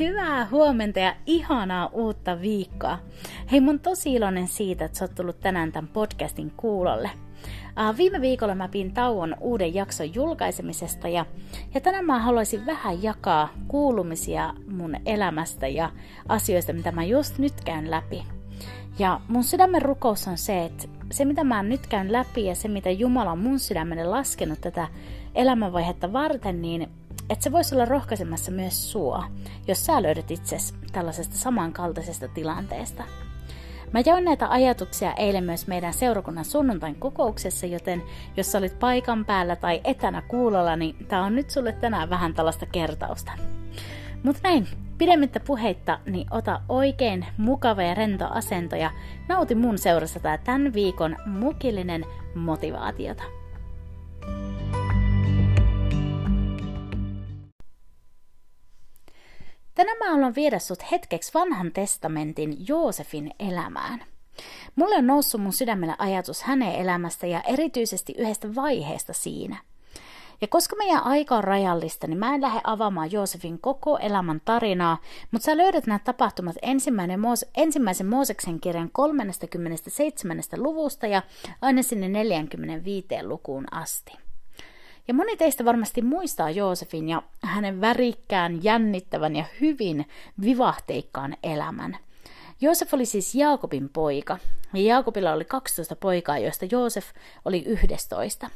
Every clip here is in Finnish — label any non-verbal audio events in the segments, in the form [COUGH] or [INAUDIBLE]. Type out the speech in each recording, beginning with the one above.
Hyvää huomenta ja ihanaa uutta viikkoa. Hei, mun tosi iloinen siitä, että sä oot tullut tänään tämän podcastin kuulolle. Viime viikolla mä pin tauon uuden jakson julkaisemisesta ja, ja tänään mä haluaisin vähän jakaa kuulumisia mun elämästä ja asioista, mitä mä just nyt käyn läpi. Ja mun sydämen rukous on se, että se mitä mä nyt käyn läpi ja se mitä Jumala on mun sydämenne laskenut tätä elämänvaihetta varten, niin että se voisi olla rohkaisemassa myös sua, jos sä löydät itsesi tällaisesta samankaltaisesta tilanteesta. Mä jaoin näitä ajatuksia eilen myös meidän seurakunnan sunnuntain kokouksessa, joten jos sä olit paikan päällä tai etänä kuulolla, niin tää on nyt sulle tänään vähän tällaista kertausta. Mutta näin, pidemmittä puheitta, niin ota oikein mukava ja rento asento ja nauti mun seurassa tää tämän viikon mukillinen motivaatiota. Tänään mä haluan viedä sut hetkeksi vanhan testamentin Joosefin elämään. Mulle on noussut mun sydämelle ajatus hänen elämästä ja erityisesti yhdestä vaiheesta siinä. Ja koska meidän aika on rajallista, niin mä en lähde avaamaan Joosefin koko elämän tarinaa, mutta sä löydät nämä tapahtumat ensimmäinen ensimmäisen Mooseksen kirjan 37. luvusta ja aina sinne 45. lukuun asti. Ja moni teistä varmasti muistaa Joosefin ja hänen värikkään, jännittävän ja hyvin vivahteikkaan elämän. Joosef oli siis Jaakobin poika, ja Jaakobilla oli 12 poikaa, joista Joosef oli 11.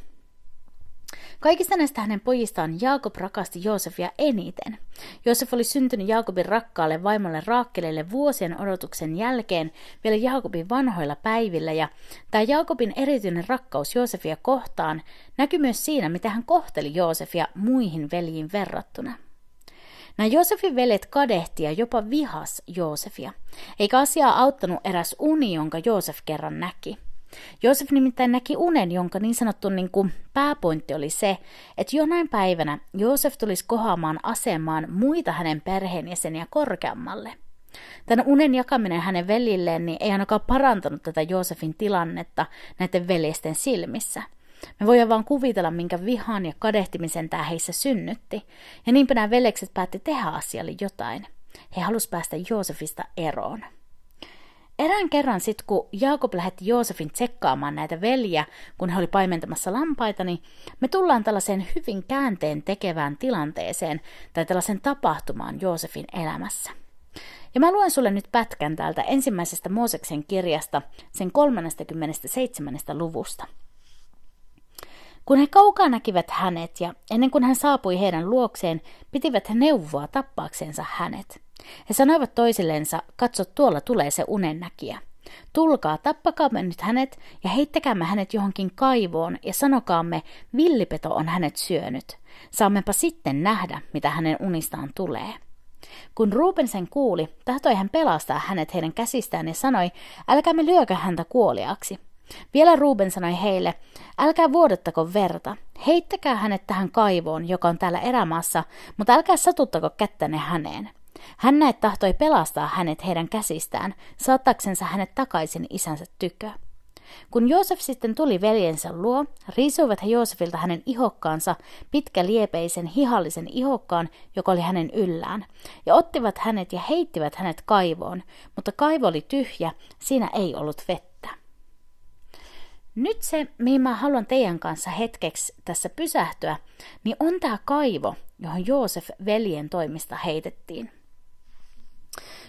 Kaikista näistä hänen pojistaan Jaakob rakasti Joosefia eniten. Joosef oli syntynyt Jaakobin rakkaalle vaimolle Raakkelelle vuosien odotuksen jälkeen vielä Jaakobin vanhoilla päivillä, ja tämä Jaakobin erityinen rakkaus Joosefia kohtaan näkyy myös siinä, miten hän kohteli Joosefia muihin veljiin verrattuna. Nämä Joosefin veljet kadehti ja jopa vihas Joosefia, eikä asiaa auttanut eräs uni, jonka Joosef kerran näki. Joosef nimittäin näki unen, jonka niin sanottu niin kuin pääpointti oli se, että jonain päivänä Joosef tulisi kohoamaan asemaan muita hänen perheenjäseniä korkeammalle. Tämän unen jakaminen hänen veljilleen niin ei ainakaan parantanut tätä Joosefin tilannetta näiden veljesten silmissä. Me voidaan vaan kuvitella, minkä vihan ja kadehtimisen tämä heissä synnytti, ja niinpä nämä veljekset päätti tehdä asialle jotain. He halusivat päästä Joosefista eroon. Erään kerran sitten, kun Jaakob lähetti Joosefin tsekkaamaan näitä veljiä, kun he oli paimentamassa lampaita, niin me tullaan tällaiseen hyvin käänteen tekevään tilanteeseen tai tällaisen tapahtumaan Joosefin elämässä. Ja mä luen sulle nyt pätkän täältä ensimmäisestä Mooseksen kirjasta, sen 37. luvusta. Kun he kaukaa näkivät hänet ja ennen kuin hän saapui heidän luokseen, pitivät he neuvoa tappaakseensa hänet. He sanoivat toisillensa, katso tuolla tulee se unennäkijä. Tulkaa, tappakaamme nyt hänet ja heittäkäämme hänet johonkin kaivoon ja sanokaamme, villipeto on hänet syönyt. Saammepa sitten nähdä, mitä hänen unistaan tulee. Kun Ruben sen kuuli, tahtoi hän pelastaa hänet heidän käsistään ja sanoi, älkäämme lyökö häntä kuoliaksi. Vielä Ruben sanoi heille, älkää vuodattako verta, heittäkää hänet tähän kaivoon, joka on täällä erämaassa, mutta älkää satuttako kättäne häneen. Hän näet tahtoi pelastaa hänet heidän käsistään, saattaksensa hänet takaisin isänsä tykö. Kun Joosef sitten tuli veljensä luo, riisuivat he Joosefilta hänen ihokkaansa, pitkä liepeisen hihallisen ihokkaan, joka oli hänen yllään, ja ottivat hänet ja heittivät hänet kaivoon, mutta kaivo oli tyhjä, siinä ei ollut vettä. Nyt se, mihin mä haluan teidän kanssa hetkeksi tässä pysähtyä, niin on tämä kaivo, johon Joosef veljen toimista heitettiin.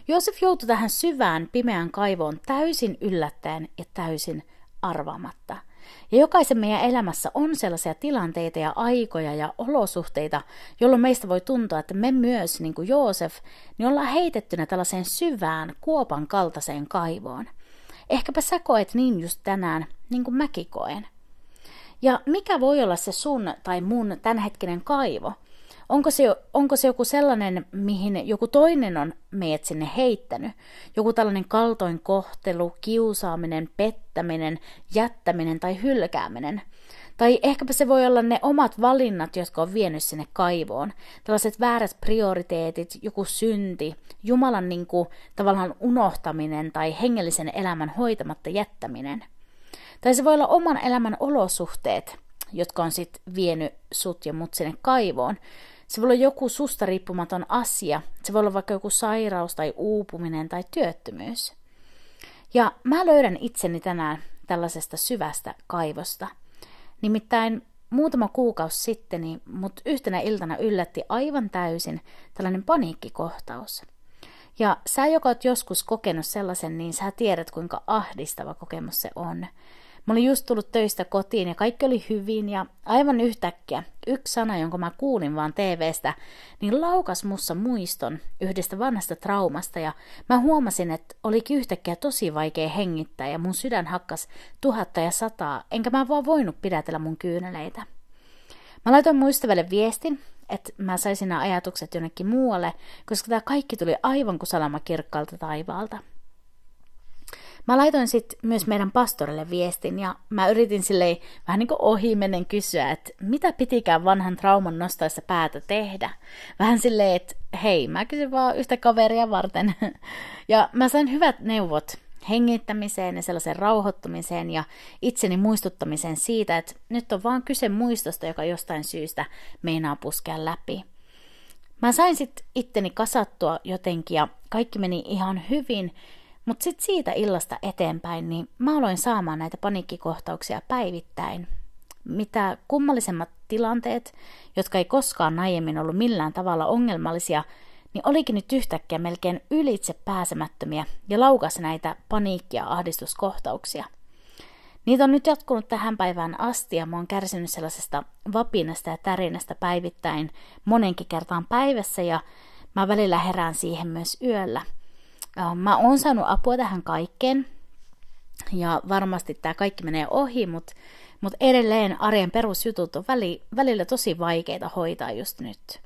Joosef joutui tähän syvään pimeään kaivoon täysin yllättäen ja täysin arvaamatta. Ja jokaisen meidän elämässä on sellaisia tilanteita ja aikoja ja olosuhteita, jolloin meistä voi tuntua, että me myös, niin kuin Joosef, niin ollaan heitettynä tällaiseen syvään kuopan kaltaiseen kaivoon. Ehkäpä sä koet niin just tänään, niin kuin mäkin koen. Ja mikä voi olla se sun tai mun tämänhetkinen kaivo? Onko se, onko se joku sellainen, mihin joku toinen on meidät sinne heittänyt? Joku tällainen kaltoin kohtelu, kiusaaminen, pettäminen, jättäminen tai hylkääminen? Tai ehkäpä se voi olla ne omat valinnat, jotka on vienyt sinne kaivoon. Tällaiset väärät prioriteetit, joku synti, Jumalan niin kuin, tavallaan unohtaminen tai hengellisen elämän hoitamatta jättäminen. Tai se voi olla oman elämän olosuhteet, jotka on sitten vienyt sut ja mut sinne kaivoon. Se voi olla joku susta riippumaton asia. Se voi olla vaikka joku sairaus tai uupuminen tai työttömyys. Ja mä löydän itseni tänään tällaisesta syvästä kaivosta. Nimittäin muutama kuukausi sitten, niin mut yhtenä iltana yllätti aivan täysin tällainen paniikkikohtaus. Ja sä, joka oot joskus kokenut sellaisen, niin sä tiedät, kuinka ahdistava kokemus se on. Mä olin just tullut töistä kotiin ja kaikki oli hyvin ja aivan yhtäkkiä yksi sana, jonka mä kuulin vaan TVstä, niin laukas mussa muiston yhdestä vanhasta traumasta ja mä huomasin, että olikin yhtäkkiä tosi vaikea hengittää ja mun sydän hakkas tuhatta ja sataa, enkä mä vaan voinut pidätellä mun kyyneleitä. Mä laitoin muistavelle viestin, että mä saisin nämä ajatukset jonnekin muualle, koska tämä kaikki tuli aivan kuin salama kirkkaalta taivaalta. Mä laitoin sitten myös meidän pastorille viestin ja mä yritin silleen vähän niin kuin ohimennen kysyä, että mitä pitikään vanhan trauman nostaessa päätä tehdä. Vähän silleen, että hei, mä kysyn vaan yhtä kaveria varten. [LAUGHS] Ja mä sain hyvät neuvot hengittämiseen ja sellaisen rauhoittumiseen ja itseni muistuttamiseen siitä, että nyt on vaan kyse muistosta, joka jostain syystä meinaa puskea läpi. Mä sain sitten itteni kasattua jotenkin ja kaikki meni ihan hyvin mutta sitten siitä illasta eteenpäin, niin mä aloin saamaan näitä paniikkikohtauksia päivittäin. Mitä kummallisemmat tilanteet, jotka ei koskaan aiemmin ollut millään tavalla ongelmallisia, niin olikin nyt yhtäkkiä melkein ylitse pääsemättömiä ja laukas näitä paniikki- ja ahdistuskohtauksia. Niitä on nyt jatkunut tähän päivään asti ja mä oon kärsinyt sellaisesta vapinasta ja tärinästä päivittäin monenkin kertaan päivässä ja mä välillä herään siihen myös yöllä – Mä oon saanut apua tähän kaikkeen ja varmasti tämä kaikki menee ohi, mutta mut edelleen arjen perusjutut on väli, välillä tosi vaikeita hoitaa just nyt.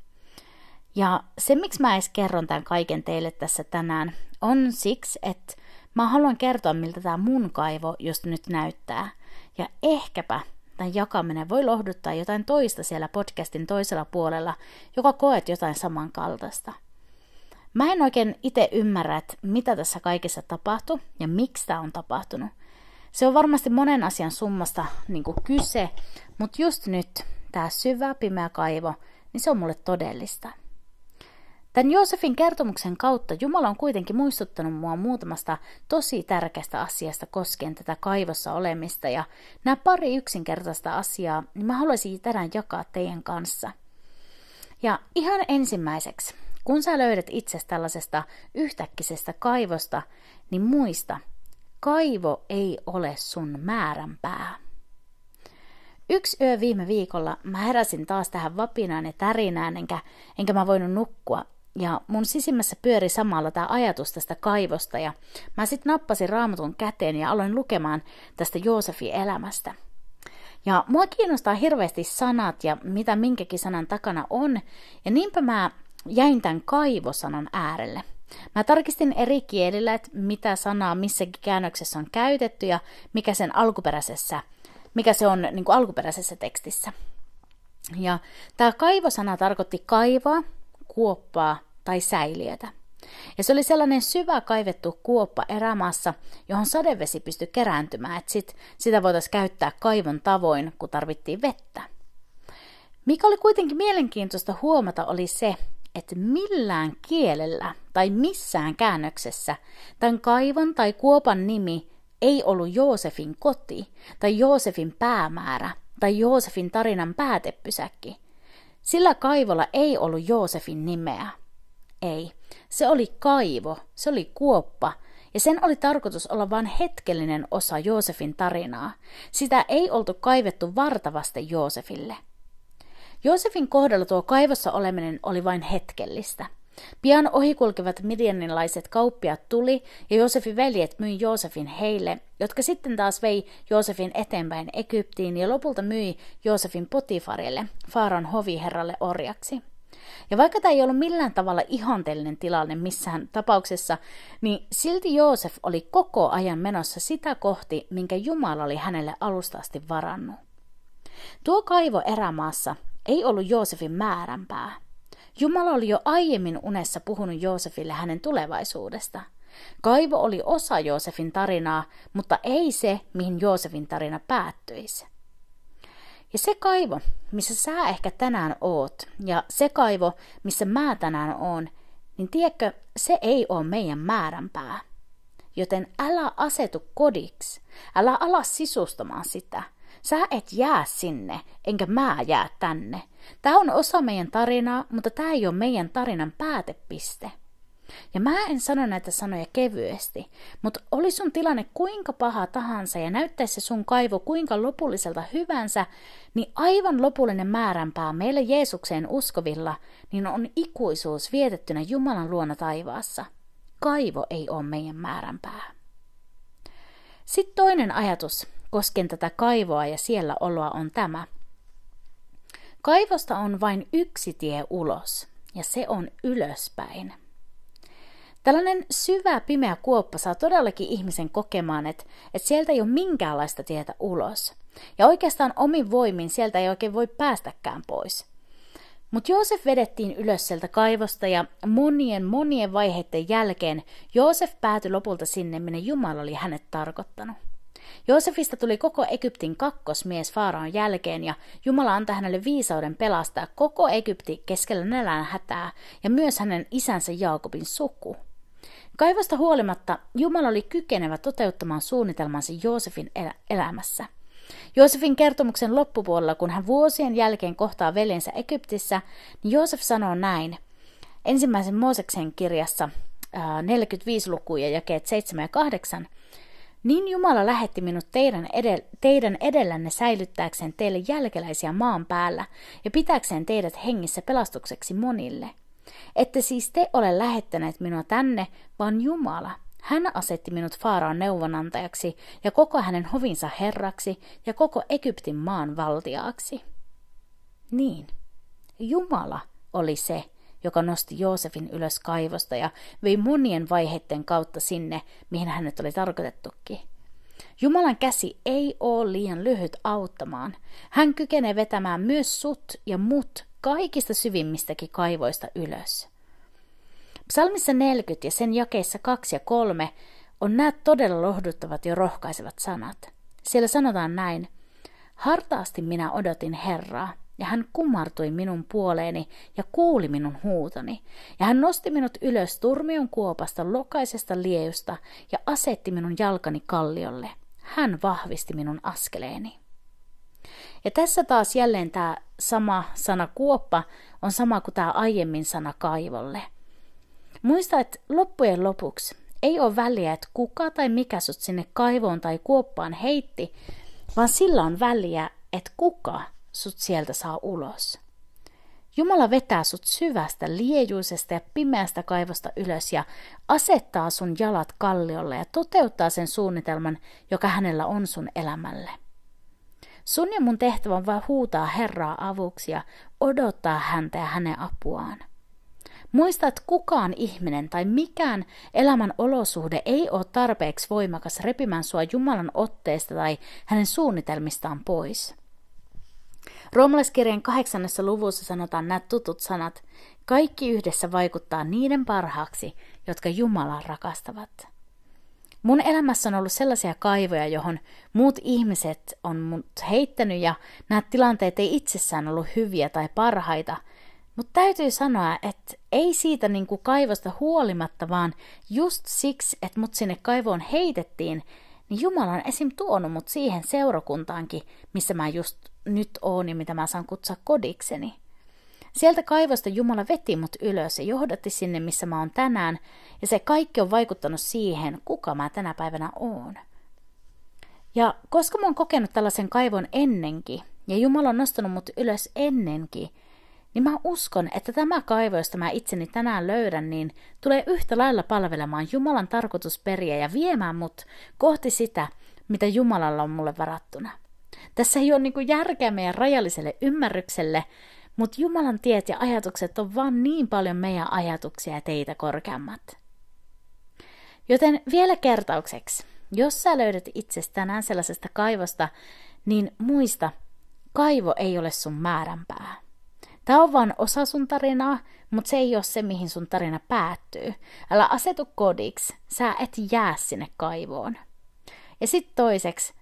Ja se, miksi mä edes kerron tämän kaiken teille tässä tänään, on siksi, että mä haluan kertoa, miltä tämä mun kaivo just nyt näyttää. Ja ehkäpä tämän jakaminen voi lohduttaa jotain toista siellä podcastin toisella puolella, joka koet jotain samankaltaista – Mä en oikein itse ymmärrä, että mitä tässä kaikessa tapahtui ja miksi tämä on tapahtunut. Se on varmasti monen asian summasta niin kyse, mutta just nyt tämä syvä pimeä kaivo, niin se on mulle todellista. Tämän Joosefin kertomuksen kautta Jumala on kuitenkin muistuttanut mua muutamasta tosi tärkeästä asiasta koskien tätä kaivossa olemista ja nämä pari yksinkertaista asiaa, niin mä haluaisin tänään jakaa teidän kanssa. Ja ihan ensimmäiseksi, kun sä löydät itsestä tällaisesta yhtäkkisestä kaivosta, niin muista, kaivo ei ole sun määränpää. Yksi yö viime viikolla mä heräsin taas tähän vapinaan ja tärinään, enkä, enkä mä voinut nukkua. Ja mun sisimmässä pyöri samalla tämä ajatus tästä kaivosta ja mä sitten nappasin raamatun käteen ja aloin lukemaan tästä Joosefin elämästä. Ja mua kiinnostaa hirveästi sanat ja mitä minkäkin sanan takana on, ja niinpä mä jäin tämän kaivosanan äärelle. Mä tarkistin eri kielillä, että mitä sanaa missäkin käännöksessä on käytetty ja mikä sen alkuperäisessä, mikä se on niin kuin alkuperäisessä tekstissä. Ja tämä kaivosana tarkoitti kaivaa, kuoppaa tai säiliötä. Ja se oli sellainen syvä kaivettu kuoppa erämaassa, johon sadevesi pystyi kerääntymään, että sit, sitä voitaisiin käyttää kaivon tavoin, kun tarvittiin vettä. Mikä oli kuitenkin mielenkiintoista huomata oli se, että millään kielellä tai missään käännöksessä tämän kaivon tai kuopan nimi ei ollut Joosefin koti tai Joosefin päämäärä tai Joosefin tarinan päätepysäkki. Sillä kaivolla ei ollut Joosefin nimeä. Ei, se oli kaivo, se oli kuoppa, ja sen oli tarkoitus olla vain hetkellinen osa Joosefin tarinaa. Sitä ei oltu kaivettu vartavasti Joosefille – Joosefin kohdalla tuo kaivossa oleminen oli vain hetkellistä. Pian ohikulkevat midianilaiset kauppiat tuli ja Joosefin veljet myi Joosefin heille, jotka sitten taas vei Joosefin eteenpäin Egyptiin ja lopulta myi Joosefin Potifarille, Faaran hoviherralle orjaksi. Ja vaikka tämä ei ollut millään tavalla ihanteellinen tilanne missään tapauksessa, niin silti Joosef oli koko ajan menossa sitä kohti, minkä Jumala oli hänelle alusta asti varannut. Tuo kaivo erämaassa ei ollut Joosefin määränpää. Jumala oli jo aiemmin unessa puhunut Joosefille hänen tulevaisuudesta. Kaivo oli osa Joosefin tarinaa, mutta ei se, mihin Joosefin tarina päättyisi. Ja se kaivo, missä sä ehkä tänään oot, ja se kaivo, missä mä tänään oon, niin tiedätkö, se ei ole meidän määränpää. Joten älä asetu kodiksi, älä ala sisustamaan sitä. Sä et jää sinne, enkä mä jää tänne. Tämä on osa meidän tarinaa, mutta tämä ei ole meidän tarinan päätepiste. Ja mä en sano näitä sanoja kevyesti, mutta oli sun tilanne kuinka paha tahansa ja näyttäisi se sun kaivo kuinka lopulliselta hyvänsä, niin aivan lopullinen määränpää meille Jeesukseen uskovilla, niin on ikuisuus vietettynä Jumalan luona taivaassa. Kaivo ei ole meidän määränpää. Sitten toinen ajatus koskien tätä kaivoa ja siellä oloa on tämä. Kaivosta on vain yksi tie ulos, ja se on ylöspäin. Tällainen syvä pimeä kuoppa saa todellakin ihmisen kokemaan, että, että sieltä ei ole minkäänlaista tietä ulos. Ja oikeastaan omin voimin sieltä ei oikein voi päästäkään pois. Mutta Joosef vedettiin ylös sieltä kaivosta ja monien monien vaiheiden jälkeen Joosef päätyi lopulta sinne, minne Jumala oli hänet tarkoittanut. Joosefista tuli koko Egyptin kakkosmies Faaraon jälkeen ja Jumala antoi hänelle viisauden pelastaa koko Egypti keskellä nälän hätää ja myös hänen isänsä Jaakobin suku. Kaivosta huolimatta Jumala oli kykenevä toteuttamaan suunnitelmansa Joosefin el- elämässä. Joosefin kertomuksen loppupuolella, kun hän vuosien jälkeen kohtaa veljensä Egyptissä, niin Joosef sanoo näin. Ensimmäisen Mooseksen kirjassa 45 lukuja jakeet 7 ja 8. Niin Jumala lähetti minut teidän, edel- teidän edellänne säilyttääkseen teille jälkeläisiä maan päällä ja pitääkseen teidät hengissä pelastukseksi monille – ette siis te ole lähettäneet minua tänne, vaan Jumala. Hän asetti minut Faaraan neuvonantajaksi ja koko hänen hovinsa herraksi ja koko Egyptin maan valtiaaksi. Niin, Jumala oli se, joka nosti Joosefin ylös kaivosta ja vei monien vaiheiden kautta sinne, mihin hänet oli tarkoitettukin. Jumalan käsi ei ole liian lyhyt auttamaan. Hän kykenee vetämään myös sut ja mut kaikista syvimmistäkin kaivoista ylös. Psalmissa 40 ja sen jakeissa 2 ja 3 on nämä todella lohduttavat ja rohkaisevat sanat. Siellä sanotaan näin, hartaasti minä odotin Herraa, ja hän kumartui minun puoleeni ja kuuli minun huutoni. Ja hän nosti minut ylös turmion kuopasta lokaisesta liejusta ja asetti minun jalkani kalliolle. Hän vahvisti minun askeleeni. Ja tässä taas jälleen tämä sama sana kuoppa on sama kuin tämä aiemmin sana kaivolle. Muista, että loppujen lopuksi ei ole väliä, että kuka tai mikä sut sinne kaivoon tai kuoppaan heitti, vaan sillä on väliä, että kuka sut sieltä saa ulos. Jumala vetää sut syvästä, liejuisesta ja pimeästä kaivosta ylös ja asettaa sun jalat kalliolle ja toteuttaa sen suunnitelman, joka hänellä on sun elämälle. Sun ja mun tehtävä on vaan huutaa Herraa avuksi ja odottaa häntä ja hänen apuaan. Muista, että kukaan ihminen tai mikään elämän olosuhde ei ole tarpeeksi voimakas repimään sua Jumalan otteesta tai hänen suunnitelmistaan pois. Roomalaiskirjan kahdeksannessa luvussa sanotaan nämä tutut sanat, kaikki yhdessä vaikuttaa niiden parhaaksi, jotka Jumalaa rakastavat. Mun elämässä on ollut sellaisia kaivoja, johon muut ihmiset on mut heittänyt ja nämä tilanteet ei itsessään ollut hyviä tai parhaita. Mutta täytyy sanoa, että ei siitä niin kuin kaivosta huolimatta, vaan just siksi, että mut sinne kaivoon heitettiin, niin Jumala on esim. tuonut mut siihen seurakuntaankin, missä mä just nyt oon ja mitä mä saan kutsua kodikseni. Sieltä kaivosta Jumala veti mut ylös ja johdatti sinne, missä mä oon tänään, ja se kaikki on vaikuttanut siihen, kuka mä tänä päivänä oon. Ja koska mä oon kokenut tällaisen kaivon ennenkin, ja Jumala on nostanut mut ylös ennenkin, niin mä uskon, että tämä kaivo, josta mä itseni tänään löydän, niin tulee yhtä lailla palvelemaan Jumalan tarkoitusperiä ja viemään mut kohti sitä, mitä Jumalalla on mulle varattuna. Tässä ei ole niin järkeä meidän rajalliselle ymmärrykselle, mutta Jumalan tiet ja ajatukset on vaan niin paljon meidän ajatuksia ja teitä korkeammat. Joten vielä kertaukseksi, jos sä löydät itsestään sellaisesta kaivosta, niin muista, kaivo ei ole sun määränpää. Tämä on vain osa sun tarinaa, mutta se ei ole se, mihin sun tarina päättyy. Älä asetu kodiksi, sä et jää sinne kaivoon. Ja sitten toiseksi,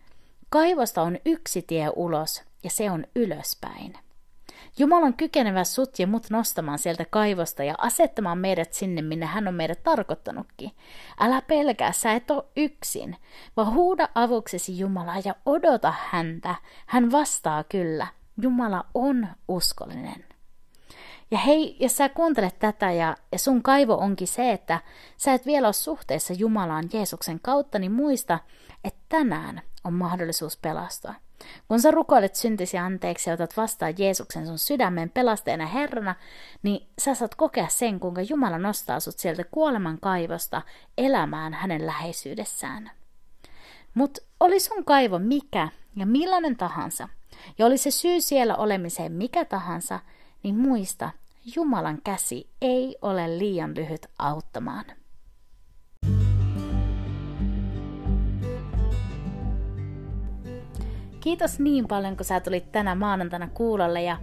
kaivosta on yksi tie ulos, ja se on ylöspäin. Jumala on kykenevä sut ja mut nostamaan sieltä kaivosta ja asettamaan meidät sinne, minne hän on meidät tarkoittanutkin. Älä pelkää, sä et ole yksin, vaan huuda avuksesi Jumalaa ja odota häntä. Hän vastaa kyllä. Jumala on uskollinen. Ja hei, jos sä kuuntelet tätä ja, ja sun kaivo onkin se, että sä et vielä ole suhteessa Jumalaan Jeesuksen kautta, niin muista, että tänään on mahdollisuus pelastua. Kun sä rukoilet syntisi anteeksi ja otat vastaan Jeesuksen sun sydämen pelastajana Herrana, niin sä saat kokea sen, kuinka Jumala nostaa sut sieltä kuoleman kaivosta elämään hänen läheisyydessään. Mut oli sun kaivo mikä ja millainen tahansa, ja oli se syy siellä olemiseen mikä tahansa, niin muista, Jumalan käsi ei ole liian lyhyt auttamaan. Kiitos niin paljon, kun sä tulit tänä maanantaina kuulolle ja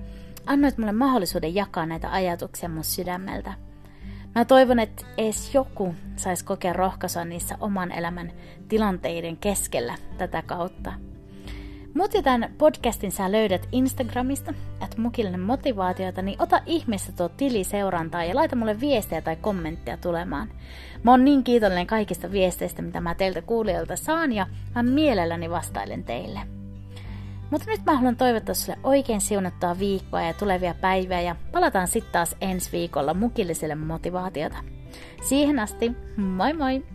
annoit mulle mahdollisuuden jakaa näitä ajatuksia mun sydämeltä. Mä toivon, että edes joku saisi kokea rohkaisua niissä oman elämän tilanteiden keskellä tätä kautta. Mut ja tämän podcastin sä löydät Instagramista, että mukillinen motivaatiota, niin ota ihmeessä tuo tili seurantaa ja laita mulle viestejä tai kommentteja tulemaan. Mä oon niin kiitollinen kaikista viesteistä, mitä mä teiltä kuulijoilta saan ja mä mielelläni vastailen teille. Mutta nyt mä haluan toivottaa sulle oikein siunattua viikkoa ja tulevia päiviä ja palataan sitten taas ensi viikolla mukilliselle motivaatiota. Siihen asti, moi moi!